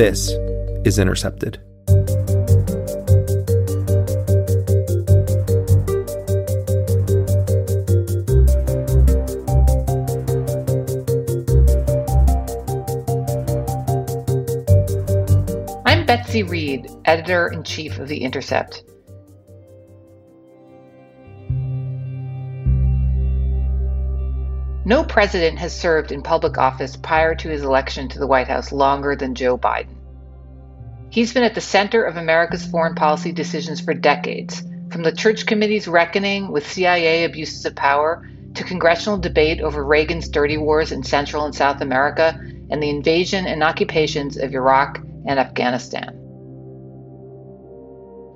This is Intercepted. I'm Betsy Reed, editor in chief of The Intercept. No president has served in public office prior to his election to the White House longer than Joe Biden. He's been at the center of America's foreign policy decisions for decades, from the Church Committee's reckoning with CIA abuses of power to congressional debate over Reagan's dirty wars in Central and South America and the invasion and occupations of Iraq and Afghanistan.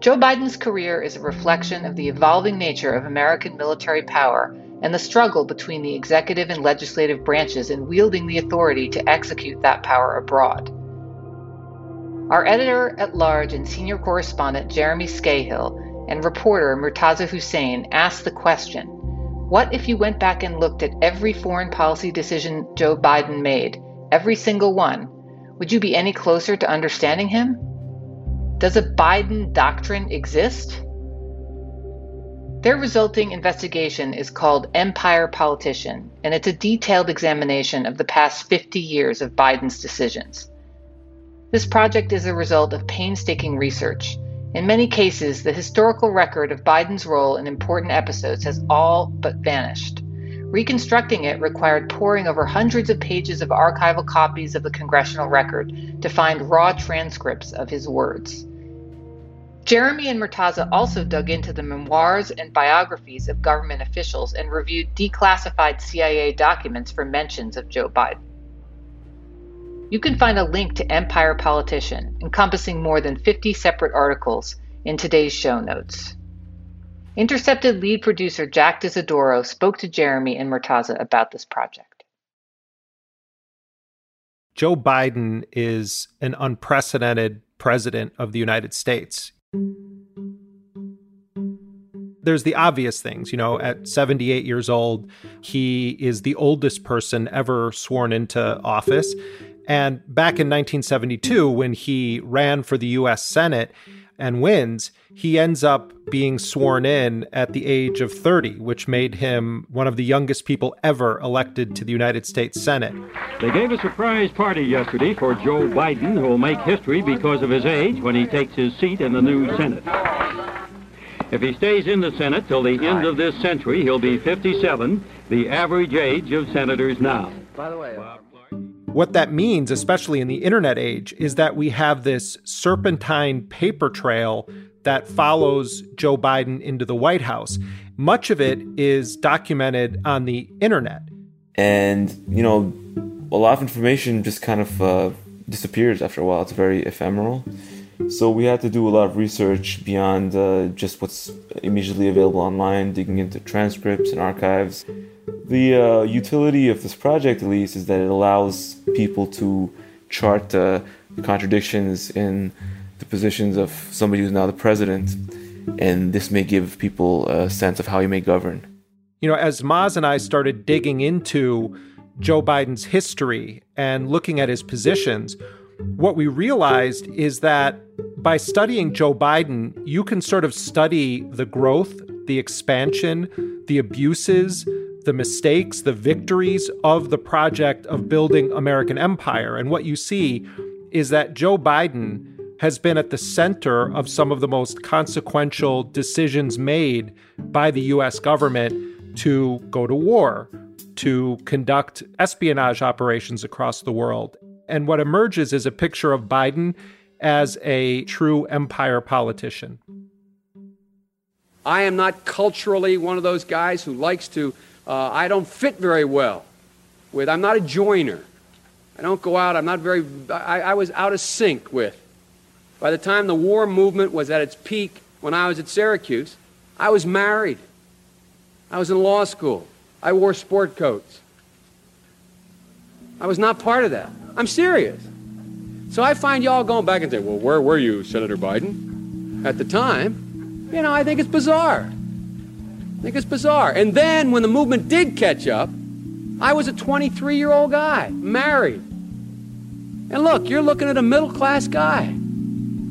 Joe Biden's career is a reflection of the evolving nature of American military power and the struggle between the executive and legislative branches in wielding the authority to execute that power abroad. Our editor at large and senior correspondent Jeremy Scahill and reporter Murtaza Hussain asked the question What if you went back and looked at every foreign policy decision Joe Biden made, every single one? Would you be any closer to understanding him? Does a Biden doctrine exist? Their resulting investigation is called Empire Politician, and it's a detailed examination of the past 50 years of Biden's decisions. This project is a result of painstaking research. In many cases, the historical record of Biden's role in important episodes has all but vanished. Reconstructing it required poring over hundreds of pages of archival copies of the congressional record to find raw transcripts of his words. Jeremy and Murtaza also dug into the memoirs and biographies of government officials and reviewed declassified CIA documents for mentions of Joe Biden. You can find a link to Empire Politician, encompassing more than 50 separate articles, in today's show notes. Intercepted lead producer Jack D'Isidoro spoke to Jeremy and Murtaza about this project. Joe Biden is an unprecedented president of the United States. There's the obvious things, you know, at 78 years old, he is the oldest person ever sworn into office. And back in 1972, when he ran for the US Senate and wins, he ends up being sworn in at the age of 30, which made him one of the youngest people ever elected to the United States Senate. They gave a surprise party yesterday for Joe Biden, who will make history because of his age when he takes his seat in the new Senate. If he stays in the Senate till the end of this century, he'll be 57, the average age of senators now. By the way, uh, What that means, especially in the internet age, is that we have this serpentine paper trail that follows Joe Biden into the White House. Much of it is documented on the internet. and you know a lot of information just kind of uh, disappears after a while it's very ephemeral so we had to do a lot of research beyond uh, just what's immediately available online digging into transcripts and archives. The uh, utility of this project at least is that it allows people to chart uh, contradictions in the positions of somebody who's now the president. And this may give people a sense of how he may govern. You know, as Maz and I started digging into Joe Biden's history and looking at his positions, what we realized is that by studying Joe Biden, you can sort of study the growth, the expansion, the abuses, the mistakes, the victories of the project of building American empire. And what you see is that Joe Biden has been at the center of some of the most consequential decisions made by the US government to go to war, to conduct espionage operations across the world. And what emerges is a picture of Biden as a true empire politician. I am not culturally one of those guys who likes to, uh, I don't fit very well with, I'm not a joiner. I don't go out, I'm not very, I, I was out of sync with. By the time the war movement was at its peak when I was at Syracuse, I was married. I was in law school. I wore sport coats. I was not part of that. I'm serious. So I find y'all going back and saying, well, where were you, Senator Biden? At the time, you know, I think it's bizarre. I think it's bizarre. And then when the movement did catch up, I was a 23 year old guy, married. And look, you're looking at a middle class guy.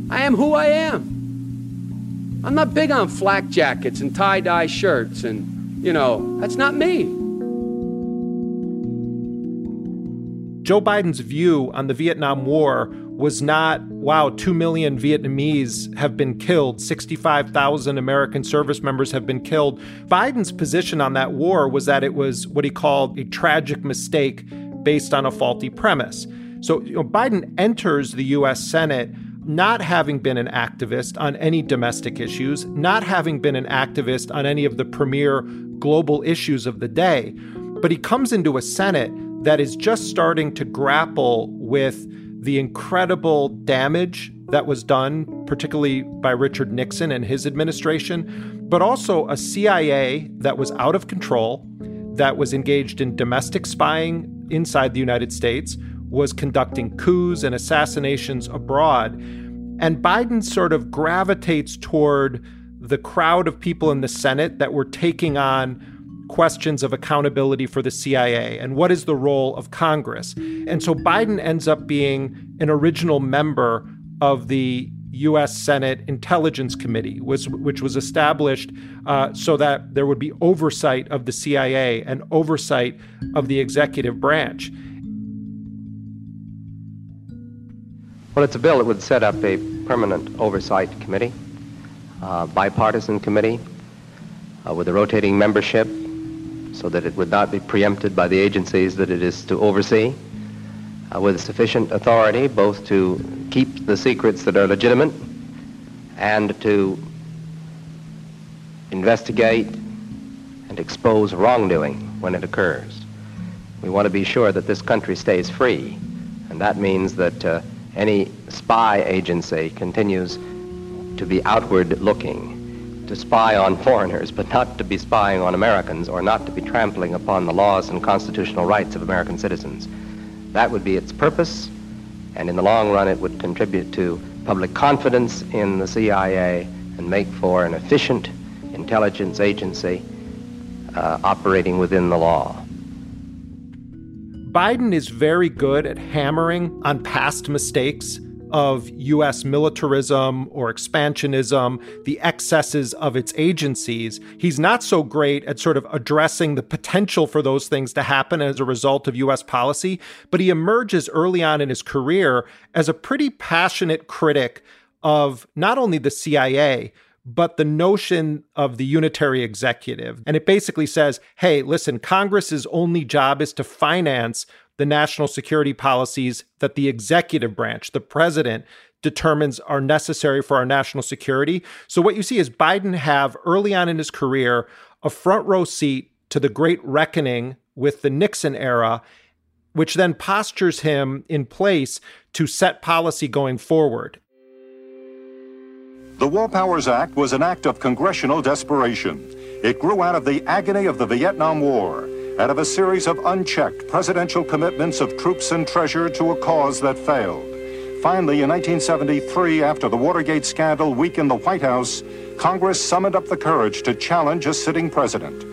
I am who I am. I'm not big on flak jackets and tie dye shirts, and, you know, that's not me. Joe Biden's view on the Vietnam War was not, wow, 2 million Vietnamese have been killed, 65,000 American service members have been killed. Biden's position on that war was that it was what he called a tragic mistake based on a faulty premise. So you know, Biden enters the U.S. Senate not having been an activist on any domestic issues, not having been an activist on any of the premier global issues of the day, but he comes into a Senate that is just starting to grapple with the incredible damage that was done, particularly by Richard Nixon and his administration, but also a CIA that was out of control, that was engaged in domestic spying inside the United States, was conducting coups and assassinations abroad. And Biden sort of gravitates toward the crowd of people in the Senate that were taking on questions of accountability for the CIA and what is the role of Congress. And so Biden ends up being an original member of the U.S. Senate Intelligence Committee, was, which was established uh, so that there would be oversight of the CIA and oversight of the executive branch. Well, it's a bill that would set up a permanent oversight committee, uh, bipartisan committee, uh, with a rotating membership so that it would not be preempted by the agencies that it is to oversee, uh, with sufficient authority both to keep the secrets that are legitimate and to investigate and expose wrongdoing when it occurs. We want to be sure that this country stays free, and that means that uh, any spy agency continues to be outward looking to spy on foreigners, but not to be spying on Americans or not to be trampling upon the laws and constitutional rights of American citizens. That would be its purpose, and in the long run, it would contribute to public confidence in the CIA and make for an efficient intelligence agency uh, operating within the law. Biden is very good at hammering on past mistakes of U.S. militarism or expansionism, the excesses of its agencies. He's not so great at sort of addressing the potential for those things to happen as a result of U.S. policy, but he emerges early on in his career as a pretty passionate critic of not only the CIA, but the notion of the unitary executive. And it basically says, hey, listen, Congress's only job is to finance the national security policies that the executive branch, the president, determines are necessary for our national security. So, what you see is Biden have early on in his career a front row seat to the great reckoning with the Nixon era, which then postures him in place to set policy going forward. The War Powers Act was an act of congressional desperation. It grew out of the agony of the Vietnam War out of a series of unchecked presidential commitments of troops and treasure to a cause that failed. Finally, in 1973, after the Watergate scandal weakened the White House, Congress summoned up the courage to challenge a sitting president.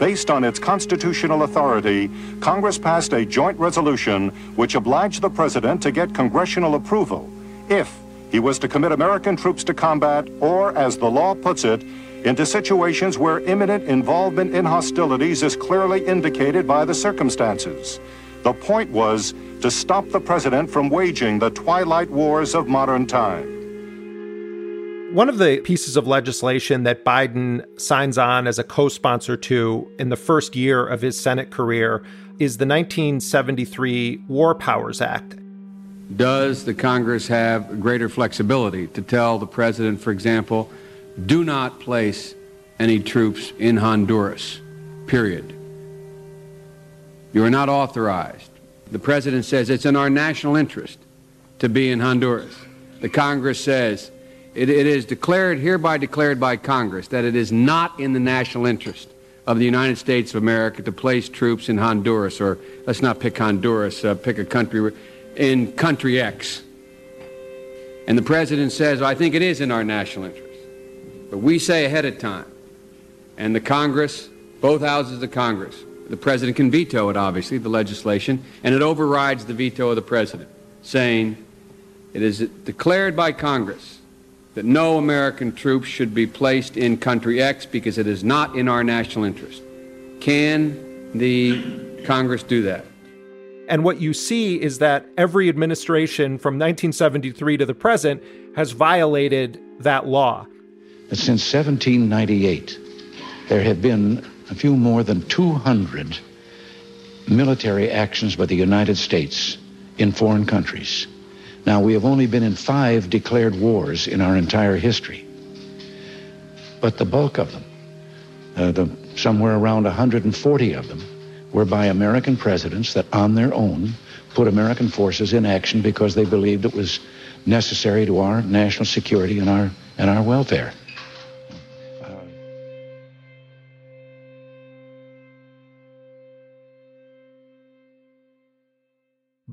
Based on its constitutional authority, Congress passed a joint resolution which obliged the president to get congressional approval if he was to commit American troops to combat, or, as the law puts it, into situations where imminent involvement in hostilities is clearly indicated by the circumstances. The point was to stop the president from waging the twilight wars of modern time. One of the pieces of legislation that Biden signs on as a co sponsor to in the first year of his Senate career is the 1973 War Powers Act. Does the Congress have greater flexibility to tell the president, for example, do not place any troops in Honduras, period? You are not authorized. The president says it's in our national interest to be in Honduras. The Congress says it, it is declared, hereby declared by Congress, that it is not in the national interest of the United States of America to place troops in Honduras, or let's not pick Honduras, uh, pick a country in country X. And the president says, I think it is in our national interest. But we say ahead of time, and the Congress, both houses of Congress, the president can veto it, obviously, the legislation, and it overrides the veto of the president, saying it is declared by Congress that no American troops should be placed in country X because it is not in our national interest. Can the Congress do that? And what you see is that every administration from 1973 to the present has violated that law. Since 1798, there have been a few more than 200 military actions by the United States in foreign countries. Now, we have only been in five declared wars in our entire history. But the bulk of them, uh, the, somewhere around 140 of them, were by American presidents that on their own put American forces in action because they believed it was necessary to our national security and our, and our welfare.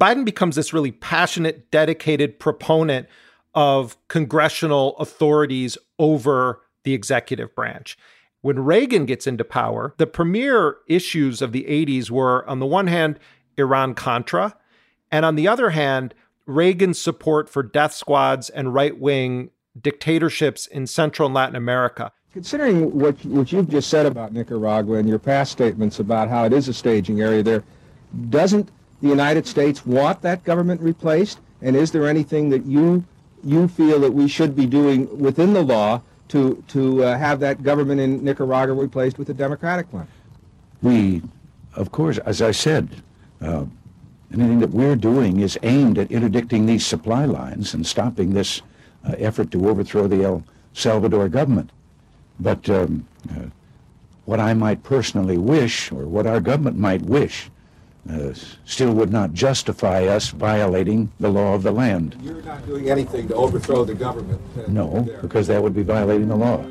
Biden becomes this really passionate, dedicated proponent of congressional authorities over the executive branch. When Reagan gets into power, the premier issues of the 80s were, on the one hand, Iran Contra, and on the other hand, Reagan's support for death squads and right wing dictatorships in Central and Latin America. Considering what, what you've just said about Nicaragua and your past statements about how it is a staging area there, doesn't the United States want that government replaced? And is there anything that you you feel that we should be doing within the law to to uh, have that government in Nicaragua replaced with a democratic one? We, of course, as I said, uh, anything that we're doing is aimed at interdicting these supply lines and stopping this uh, effort to overthrow the El Salvador government. But um, uh, what I might personally wish, or what our government might wish, uh, still would not justify us violating the law of the land. You're not doing anything to overthrow the government. Uh, no, there. because that would be violating the law.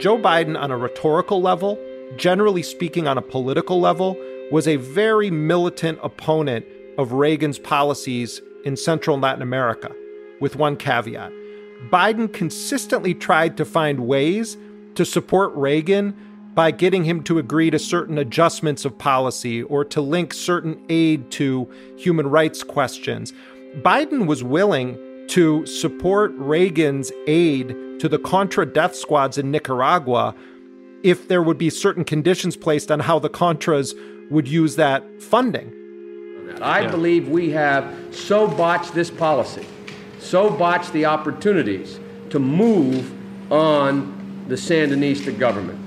Joe Biden, on a rhetorical level, generally speaking, on a political level, was a very militant opponent of Reagan's policies in Central and Latin America, with one caveat. Biden consistently tried to find ways to support Reagan by getting him to agree to certain adjustments of policy or to link certain aid to human rights questions. Biden was willing to support Reagan's aid to the Contra death squads in Nicaragua if there would be certain conditions placed on how the Contras would use that funding. I yeah. believe we have so botched this policy so botched the opportunities to move on the Sandinista government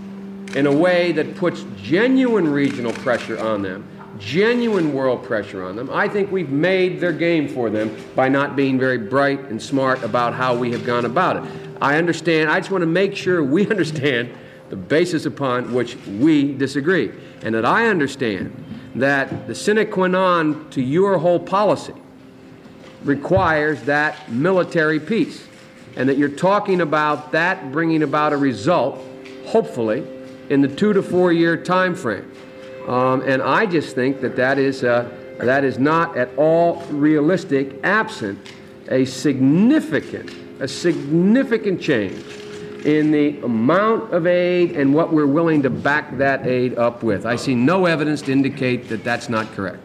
in a way that puts genuine regional pressure on them, genuine world pressure on them. I think we've made their game for them by not being very bright and smart about how we have gone about it. I understand, I just want to make sure we understand the basis upon which we disagree, and that I understand that the sine qua non to your whole policy requires that military peace. And that you're talking about that bringing about a result, hopefully, in the two to four year time frame. Um, and I just think that that is, uh, that is not at all realistic, absent a significant, a significant change in the amount of aid and what we're willing to back that aid up with. I see no evidence to indicate that that's not correct.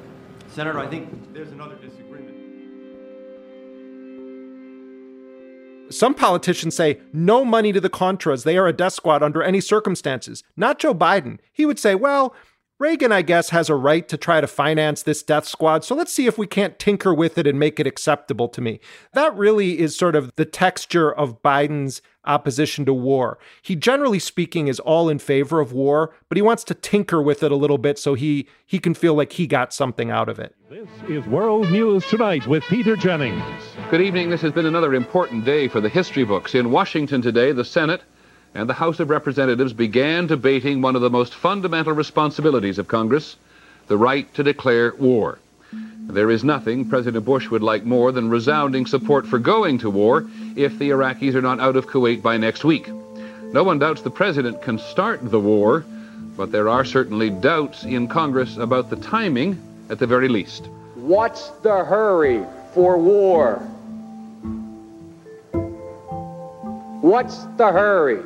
Senator, I think there's another Some politicians say no money to the Contras. They are a death squad under any circumstances. Not Joe Biden. He would say, well, Reagan, I guess, has a right to try to finance this death squad. So let's see if we can't tinker with it and make it acceptable to me. That really is sort of the texture of Biden's opposition to war. He generally speaking is all in favor of war, but he wants to tinker with it a little bit so he he can feel like he got something out of it. This is World News Tonight with Peter Jennings. Good evening. This has been another important day for the history books. In Washington today, the Senate and the House of Representatives began debating one of the most fundamental responsibilities of Congress, the right to declare war. There is nothing President Bush would like more than resounding support for going to war if the Iraqis are not out of Kuwait by next week. No one doubts the president can start the war, but there are certainly doubts in Congress about the timing at the very least. What's the hurry for war? What's the hurry?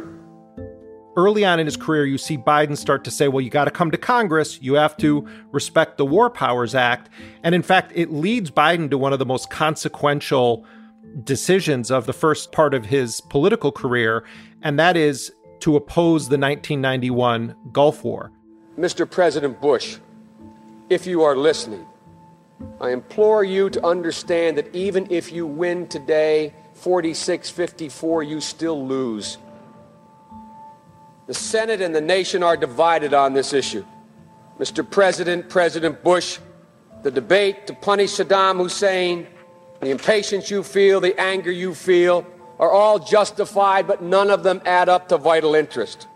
Early on in his career, you see Biden start to say, well, you got to come to Congress. You have to respect the War Powers Act. And in fact, it leads Biden to one of the most consequential decisions of the first part of his political career, and that is to oppose the 1991 Gulf War. Mr. President Bush, if you are listening, I implore you to understand that even if you win today, 46 54, you still lose. The Senate and the nation are divided on this issue. Mr. President, President Bush, the debate to punish Saddam Hussein, the impatience you feel, the anger you feel, are all justified, but none of them add up to vital interest.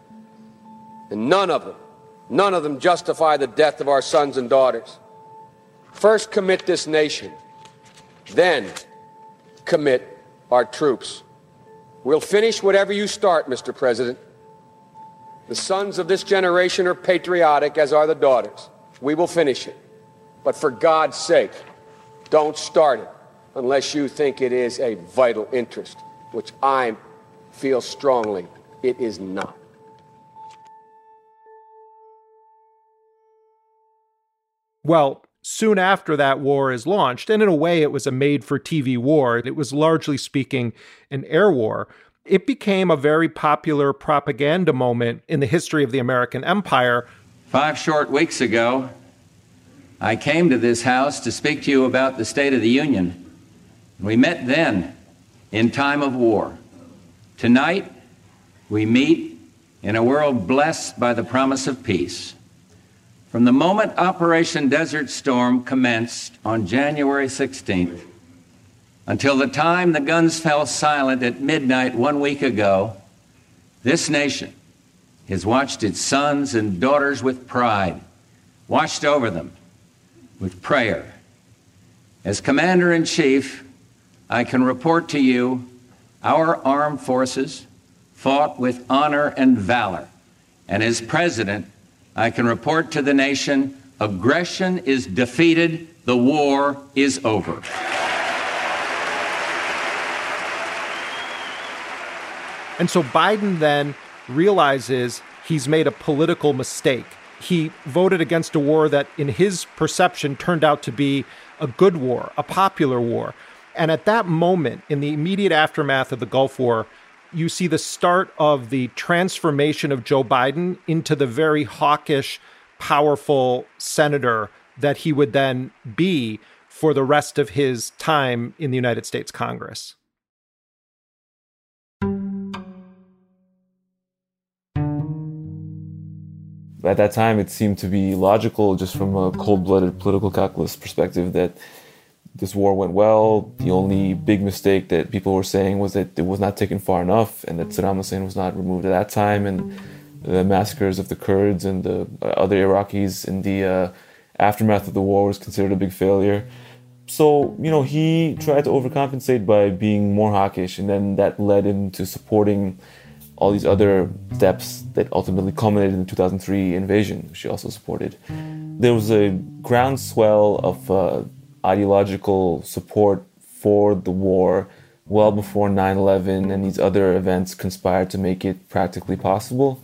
And none of them, none of them justify the death of our sons and daughters. First commit this nation, then commit our troops. We'll finish whatever you start, Mr. President. The sons of this generation are patriotic, as are the daughters. We will finish it. But for God's sake, don't start it unless you think it is a vital interest, which I feel strongly it is not. Well, soon after that war is launched, and in a way it was a made for TV war, it was largely speaking an air war it became a very popular propaganda moment in the history of the American empire. Five short weeks ago, I came to this house to speak to you about the State of the Union. We met then in time of war. Tonight, we meet in a world blessed by the promise of peace. From the moment Operation Desert Storm commenced on January 16th, until the time the guns fell silent at midnight one week ago, this nation has watched its sons and daughters with pride, watched over them with prayer. As Commander in Chief, I can report to you our armed forces fought with honor and valor. And as President, I can report to the nation aggression is defeated, the war is over. And so Biden then realizes he's made a political mistake. He voted against a war that, in his perception, turned out to be a good war, a popular war. And at that moment, in the immediate aftermath of the Gulf War, you see the start of the transformation of Joe Biden into the very hawkish, powerful senator that he would then be for the rest of his time in the United States Congress. At that time it seemed to be logical just from a cold-blooded political calculus perspective that this war went well. The only big mistake that people were saying was that it was not taken far enough and that Saddam Hussein was not removed at that time and the massacres of the Kurds and the other Iraqis in the uh, aftermath of the war was considered a big failure. So, you know, he tried to overcompensate by being more hawkish and then that led him to supporting all these other steps that ultimately culminated in the 2003 invasion, which she also supported. There was a groundswell of uh, ideological support for the war well before 9 11 and these other events conspired to make it practically possible.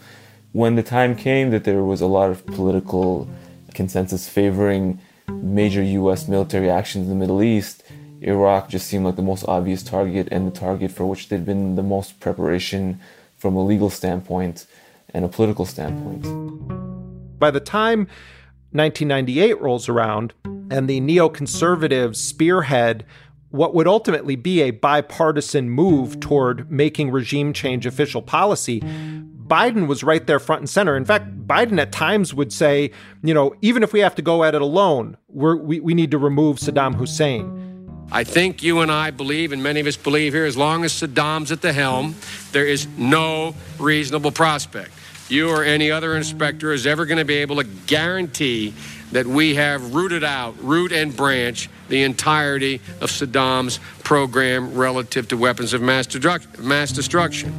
When the time came that there was a lot of political consensus favoring major US military actions in the Middle East, Iraq just seemed like the most obvious target and the target for which there'd been the most preparation from a legal standpoint and a political standpoint. By the time 1998 rolls around and the neoconservatives spearhead what would ultimately be a bipartisan move toward making regime change official policy, Biden was right there front and center. In fact, Biden at times would say, you know, even if we have to go at it alone, we we, need to remove Saddam Hussein. I think you and I believe, and many of us believe here, as long as Saddam's at the helm, there is no reasonable prospect you or any other inspector is ever going to be able to guarantee that we have rooted out, root and branch, the entirety of Saddam's program relative to weapons of mass, mass destruction.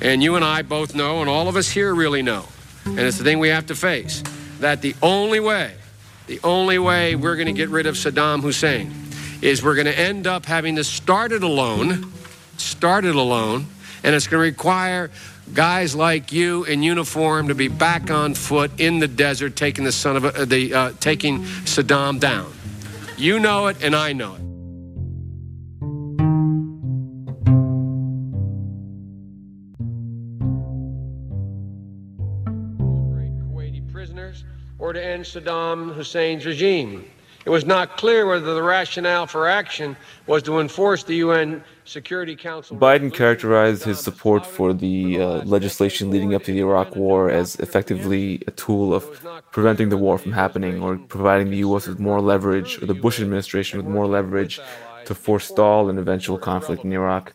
And you and I both know, and all of us here really know, and it's the thing we have to face, that the only way, the only way we're going to get rid of Saddam Hussein is we're going to end up having to start it alone, start it alone, and it's going to require guys like you in uniform to be back on foot in the desert taking the son of a, the uh, taking Saddam down. You know it and I know it. To liberate Kuwaiti prisoners or to end Saddam Hussein's regime. It was not clear whether the rationale for action was to enforce the UN Security Council. Biden characterized his support for the uh, legislation leading up to the Iraq War as effectively a tool of preventing the war from happening or providing the U.S. with more leverage, or the Bush administration with more leverage to forestall an eventual conflict in Iraq.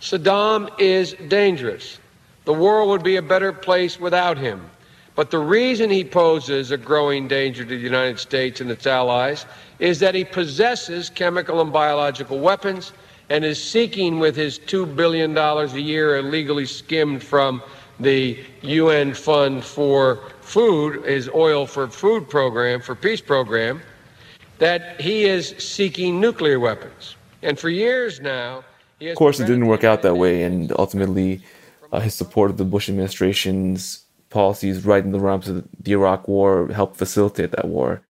Saddam is dangerous. The world would be a better place without him. But the reason he poses a growing danger to the United States and its allies is that he possesses chemical and biological weapons and is seeking with his $2 billion a year illegally skimmed from the UN Fund for Food, his oil for food program, for peace program, that he is seeking nuclear weapons. And for years now, of course, it didn't work out that way, and ultimately, uh, his support of the Bush administration's policies right in the realms of the Iraq War helped facilitate that war.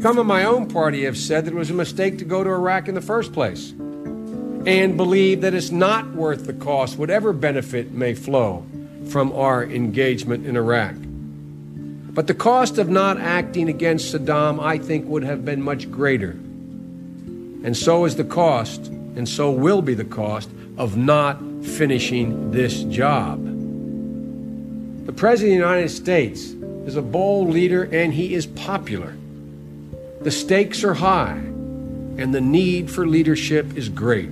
Some of my own party have said that it was a mistake to go to Iraq in the first place and believe that it's not worth the cost, whatever benefit may flow from our engagement in Iraq. But the cost of not acting against Saddam, I think, would have been much greater. And so is the cost and so will be the cost of not finishing this job. The President of the United States is a bold leader and he is popular. The stakes are high and the need for leadership is great.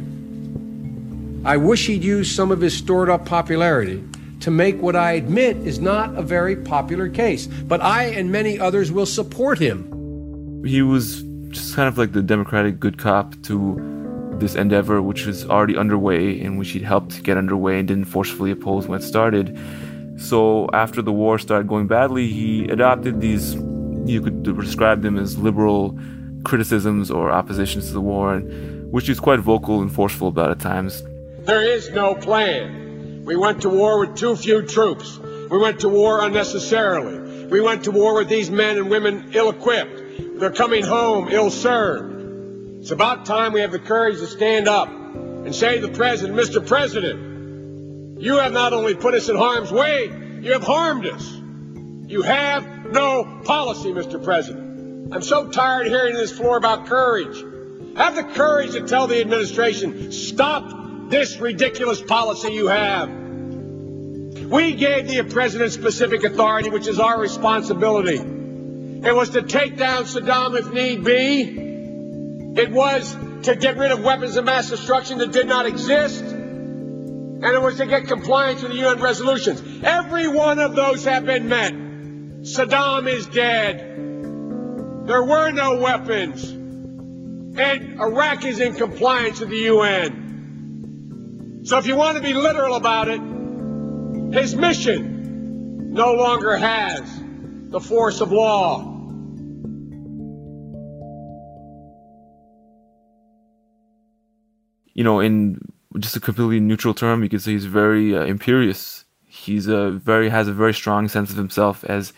I wish he'd use some of his stored up popularity to make what I admit is not a very popular case, but I and many others will support him. He was just kind of like the Democratic good cop to this endeavor, which was already underway and which he'd helped get underway and didn't forcefully oppose when it started. So after the war started going badly, he adopted these, you could describe them as liberal criticisms or oppositions to the war, which he was quite vocal and forceful about at times. There is no plan. We went to war with too few troops. We went to war unnecessarily. We went to war with these men and women ill equipped. They're coming home ill served. It's about time we have the courage to stand up and say to the President, Mr. President, you have not only put us in harm's way, you have harmed us. You have no policy, Mr. President. I'm so tired hearing this floor about courage. Have the courage to tell the administration, stop this ridiculous policy you have. We gave the president specific authority, which is our responsibility. It was to take down Saddam if need be. It was to get rid of weapons of mass destruction that did not exist. And it was to get compliance with the UN resolutions. Every one of those have been met. Saddam is dead. There were no weapons. And Iraq is in compliance with the UN. So if you want to be literal about it, his mission no longer has the force of law. You know, in just a completely neutral term, you could say he's very uh, imperious. He's a very has a very strong sense of himself as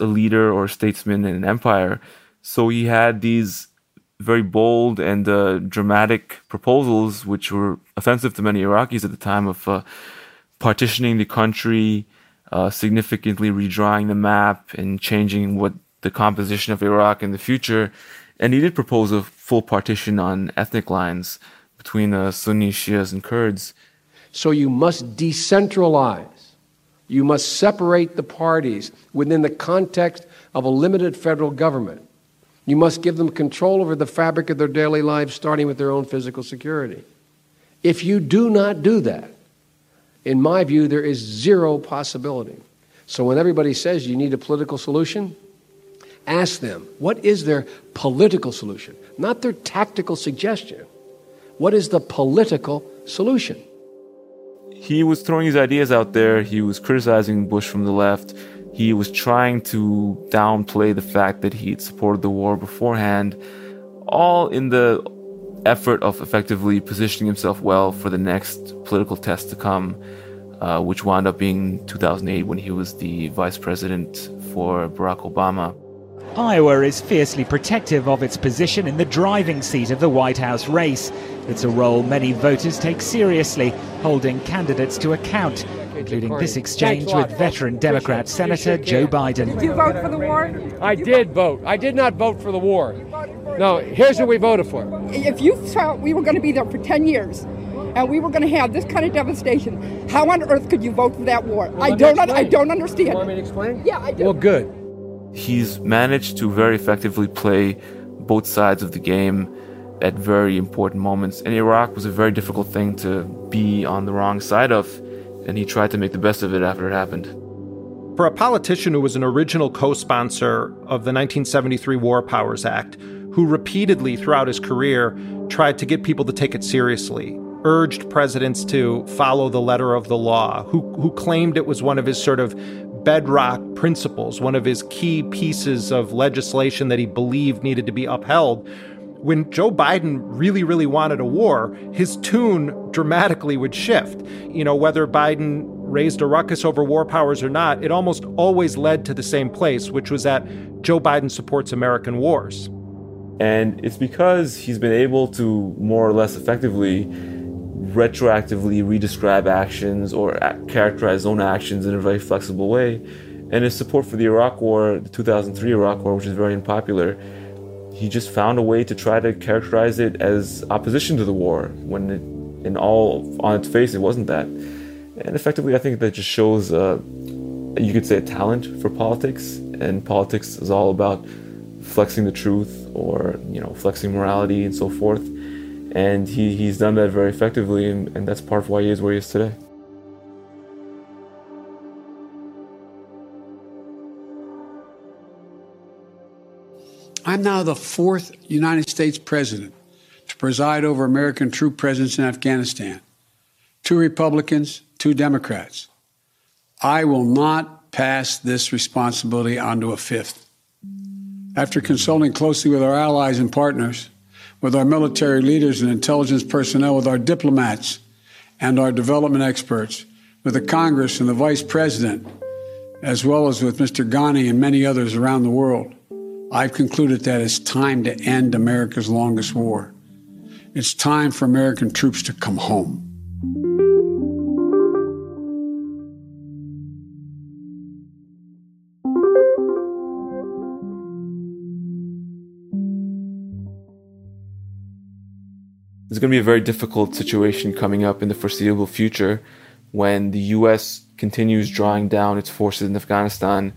a leader or statesman in an empire. So he had these very bold and uh, dramatic proposals, which were offensive to many Iraqis at the time of uh, partitioning the country, uh, significantly redrawing the map, and changing what the composition of Iraq in the future. And he did propose a full partition on ethnic lines between the Sunni, Shias, and Kurds. So you must decentralize. You must separate the parties within the context of a limited federal government. You must give them control over the fabric of their daily lives, starting with their own physical security. If you do not do that, in my view, there is zero possibility. So when everybody says you need a political solution, ask them what is their political solution, not their tactical suggestion. What is the political solution? He was throwing his ideas out there. He was criticizing Bush from the left. He was trying to downplay the fact that he'd supported the war beforehand, all in the effort of effectively positioning himself well for the next political test to come, uh, which wound up being 2008 when he was the vice president for Barack Obama. Iowa is fiercely protective of its position in the driving seat of the White House race. It's a role many voters take seriously, holding candidates to account, including this exchange with veteran Democrat Senator Joe Biden. Did you vote for the war? I did vote. I did not vote for the war. No, here's what we voted for. If you thought we were going to be there for 10 years, and we were going to have this kind of devastation. How on earth could you vote for that war? Well, I don't. I don't understand. You want me to explain? Yeah, I do. Well, good. He's managed to very effectively play both sides of the game at very important moments. And Iraq was a very difficult thing to be on the wrong side of, and he tried to make the best of it after it happened. For a politician who was an original co sponsor of the 1973 War Powers Act, who repeatedly throughout his career tried to get people to take it seriously, urged presidents to follow the letter of the law, who, who claimed it was one of his sort of bedrock principles, one of his key pieces of legislation that he believed needed to be upheld. When Joe Biden really, really wanted a war, his tune dramatically would shift. You know, whether Biden raised a ruckus over war powers or not, it almost always led to the same place, which was that Joe Biden supports American wars. And it's because he's been able to more or less effectively retroactively redescribe actions or characterize own actions in a very flexible way. And his support for the Iraq War, the 2003 Iraq War, which is very unpopular, he just found a way to try to characterize it as opposition to the war when it, in all on its face it wasn't that. And effectively, I think that just shows, uh, you could say, a talent for politics. And politics is all about flexing the truth or you know flexing morality and so forth and he, he's done that very effectively, and, and that's part of why he is where he is today. I'm now the fourth United States president to preside over American troop presence in Afghanistan. Two Republicans, two Democrats. I will not pass this responsibility onto a fifth. After consulting closely with our allies and partners, with our military leaders and intelligence personnel, with our diplomats and our development experts, with the Congress and the Vice President, as well as with Mr. Ghani and many others around the world. I've concluded that it's time to end America's longest war. It's time for American troops to come home. Going to be a very difficult situation coming up in the foreseeable future when the U.S. continues drawing down its forces in Afghanistan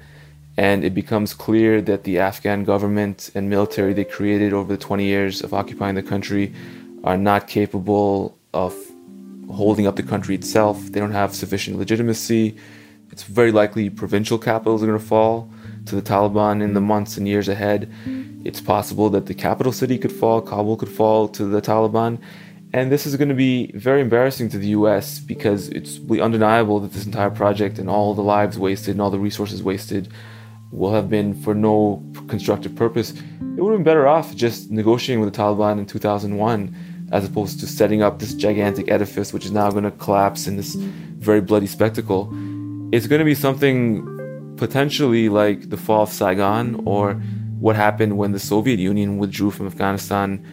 and it becomes clear that the Afghan government and military they created over the 20 years of occupying the country are not capable of holding up the country itself. They don't have sufficient legitimacy. It's very likely provincial capitals are going to fall to the Taliban in the mm-hmm. months and years ahead. It's possible that the capital city could fall, Kabul could fall to the Taliban. And this is going to be very embarrassing to the US because it's undeniable that this entire project and all the lives wasted and all the resources wasted will have been for no constructive purpose. It would have been better off just negotiating with the Taliban in 2001 as opposed to setting up this gigantic edifice which is now going to collapse in this very bloody spectacle. It's going to be something potentially like the fall of Saigon or what happened when the Soviet Union withdrew from Afghanistan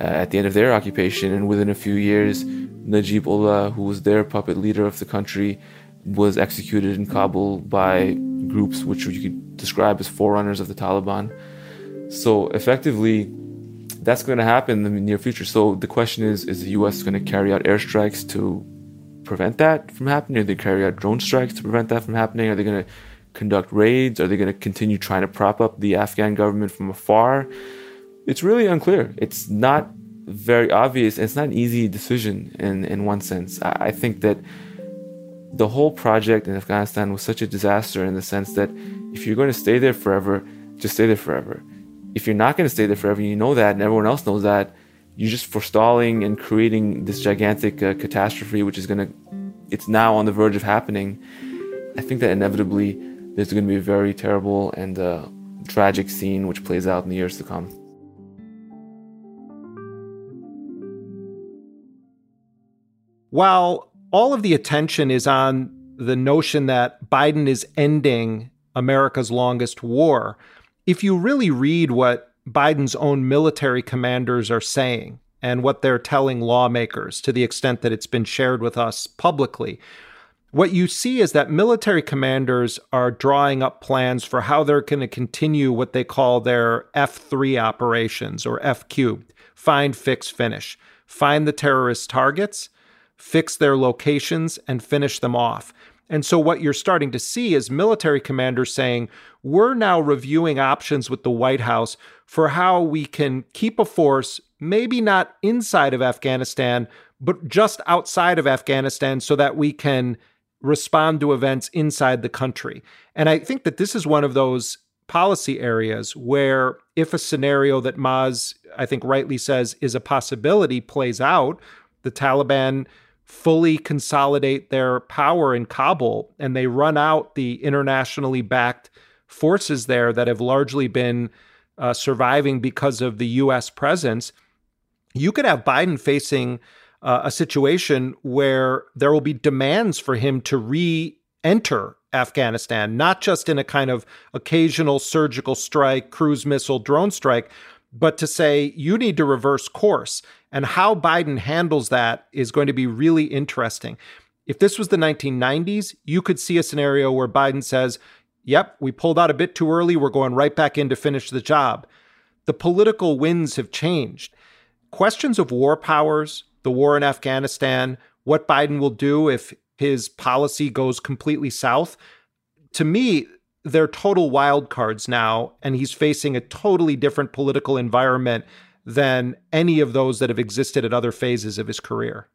uh, at the end of their occupation. And within a few years, Najibullah, who was their puppet leader of the country, was executed in Kabul by groups which you could describe as forerunners of the Taliban. So effectively, that's going to happen in the near future. So the question is: Is the U.S. going to carry out airstrikes to prevent that from happening? Are they carry out drone strikes to prevent that from happening? Are they going to conduct raids? Are they going to continue trying to prop up the Afghan government from afar? It's really unclear. It's not very obvious. It's not an easy decision in, in one sense. I, I think that the whole project in Afghanistan was such a disaster in the sense that if you're going to stay there forever, just stay there forever. If you're not going to stay there forever, you know that, and everyone else knows that, you're just forestalling and creating this gigantic uh, catastrophe, which is going to, it's now on the verge of happening. I think that inevitably there's going to be a very terrible and uh, tragic scene which plays out in the years to come. While all of the attention is on the notion that Biden is ending America's longest war, if you really read what Biden's own military commanders are saying and what they're telling lawmakers to the extent that it's been shared with us publicly, what you see is that military commanders are drawing up plans for how they're going to continue what they call their F3 operations or F cubed find, fix, finish. Find the terrorist targets, fix their locations, and finish them off. And so, what you're starting to see is military commanders saying, we're now reviewing options with the White House for how we can keep a force, maybe not inside of Afghanistan, but just outside of Afghanistan so that we can respond to events inside the country. And I think that this is one of those policy areas where if a scenario that Maz, I think rightly says, is a possibility plays out, the Taliban fully consolidate their power in Kabul and they run out the internationally backed forces there that have largely been uh, surviving because of the U.S. presence, you could have Biden facing uh, a situation where there will be demands for him to re enter Afghanistan, not just in a kind of occasional surgical strike, cruise missile, drone strike, but to say you need to reverse course. And how Biden handles that is going to be really interesting. If this was the 1990s, you could see a scenario where Biden says, Yep, we pulled out a bit too early. We're going right back in to finish the job. The political winds have changed. Questions of war powers, the war in Afghanistan, what Biden will do if his policy goes completely south, to me, they're total wild cards now, and he's facing a totally different political environment than any of those that have existed at other phases of his career.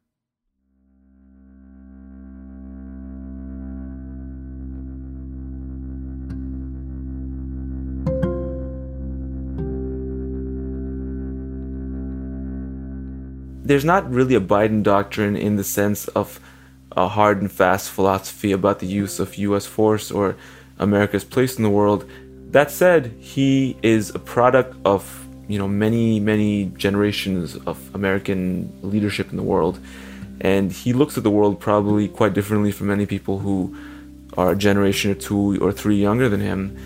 There's not really a Biden doctrine in the sense of a hard and fast philosophy about the use of US force or America's place in the world. That said, he is a product of you know many many generations of American leadership in the world, and he looks at the world probably quite differently from many people who are a generation or two or three younger than him.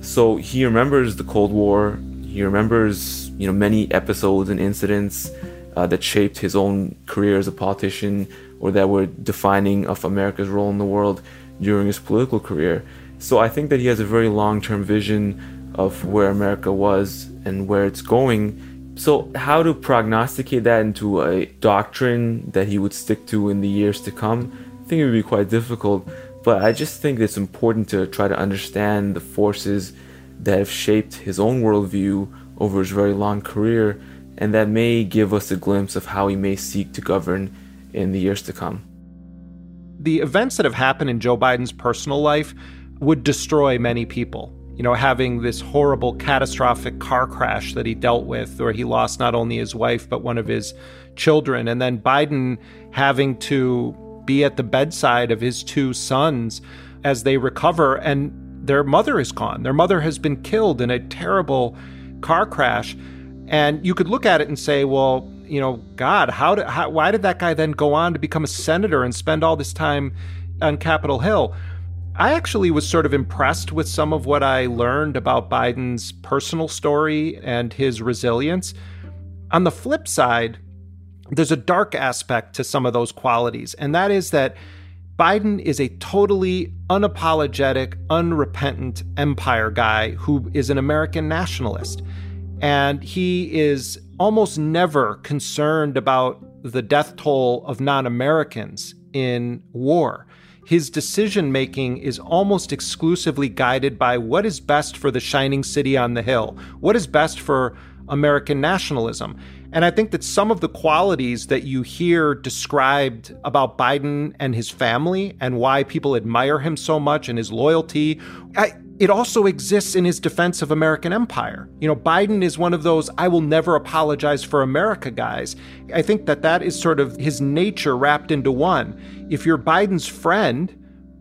So he remembers the Cold War. He remembers you know many episodes and incidents uh, that shaped his own career as a politician or that were defining of America's role in the world during his political career. So I think that he has a very long-term vision of where America was and where it's going. So, how to prognosticate that into a doctrine that he would stick to in the years to come, I think it would be quite difficult. But I just think it's important to try to understand the forces that have shaped his own worldview over his very long career, and that may give us a glimpse of how he may seek to govern in the years to come. The events that have happened in Joe Biden's personal life would destroy many people you know, having this horrible, catastrophic car crash that he dealt with, where he lost not only his wife, but one of his children. And then Biden having to be at the bedside of his two sons as they recover, and their mother is gone. Their mother has been killed in a terrible car crash. And you could look at it and say, well, you know, God, how did, how, why did that guy then go on to become a senator and spend all this time on Capitol Hill? I actually was sort of impressed with some of what I learned about Biden's personal story and his resilience. On the flip side, there's a dark aspect to some of those qualities, and that is that Biden is a totally unapologetic, unrepentant empire guy who is an American nationalist. And he is almost never concerned about the death toll of non Americans in war. His decision making is almost exclusively guided by what is best for the shining city on the hill, what is best for American nationalism. And I think that some of the qualities that you hear described about Biden and his family and why people admire him so much and his loyalty, I, it also exists in his defense of American empire. You know, Biden is one of those I will never apologize for America guys. I think that that is sort of his nature wrapped into one. If you're Biden's friend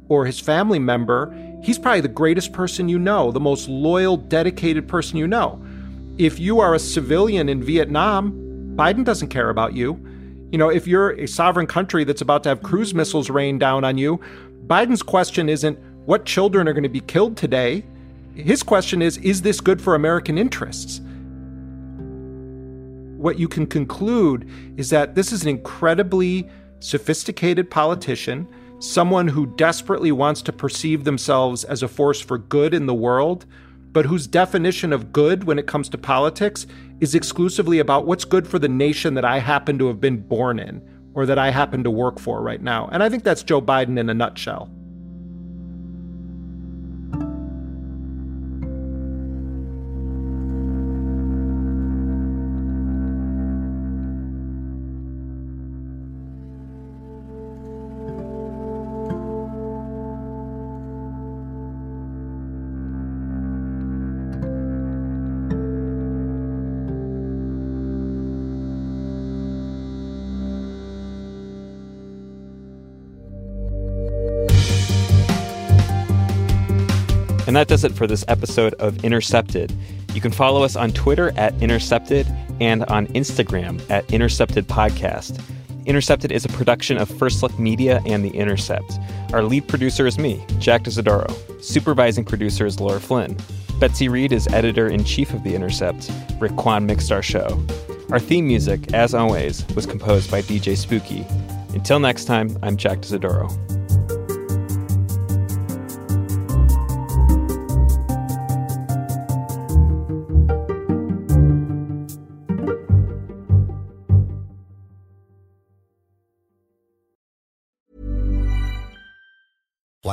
or his family member, he's probably the greatest person you know, the most loyal, dedicated person you know. If you are a civilian in Vietnam, Biden doesn't care about you. You know, if you're a sovereign country that's about to have cruise missiles rain down on you, Biden's question isn't what children are going to be killed today. His question is Is this good for American interests? What you can conclude is that this is an incredibly sophisticated politician, someone who desperately wants to perceive themselves as a force for good in the world, but whose definition of good when it comes to politics is exclusively about what's good for the nation that I happen to have been born in or that I happen to work for right now. And I think that's Joe Biden in a nutshell. And that does it for this episode of Intercepted. You can follow us on Twitter at Intercepted and on Instagram at Intercepted Podcast. Intercepted is a production of First Look Media and The Intercept. Our lead producer is me, Jack D'Isidoro. Supervising producer is Laura Flynn. Betsy Reed is editor in chief of The Intercept. Rick Kwan mixed our show. Our theme music, as always, was composed by DJ Spooky. Until next time, I'm Jack D'Isidoro.